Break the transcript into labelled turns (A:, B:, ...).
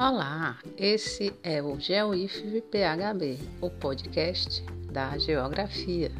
A: Olá, esse é o GeoIFV PHB, o podcast da Geografia.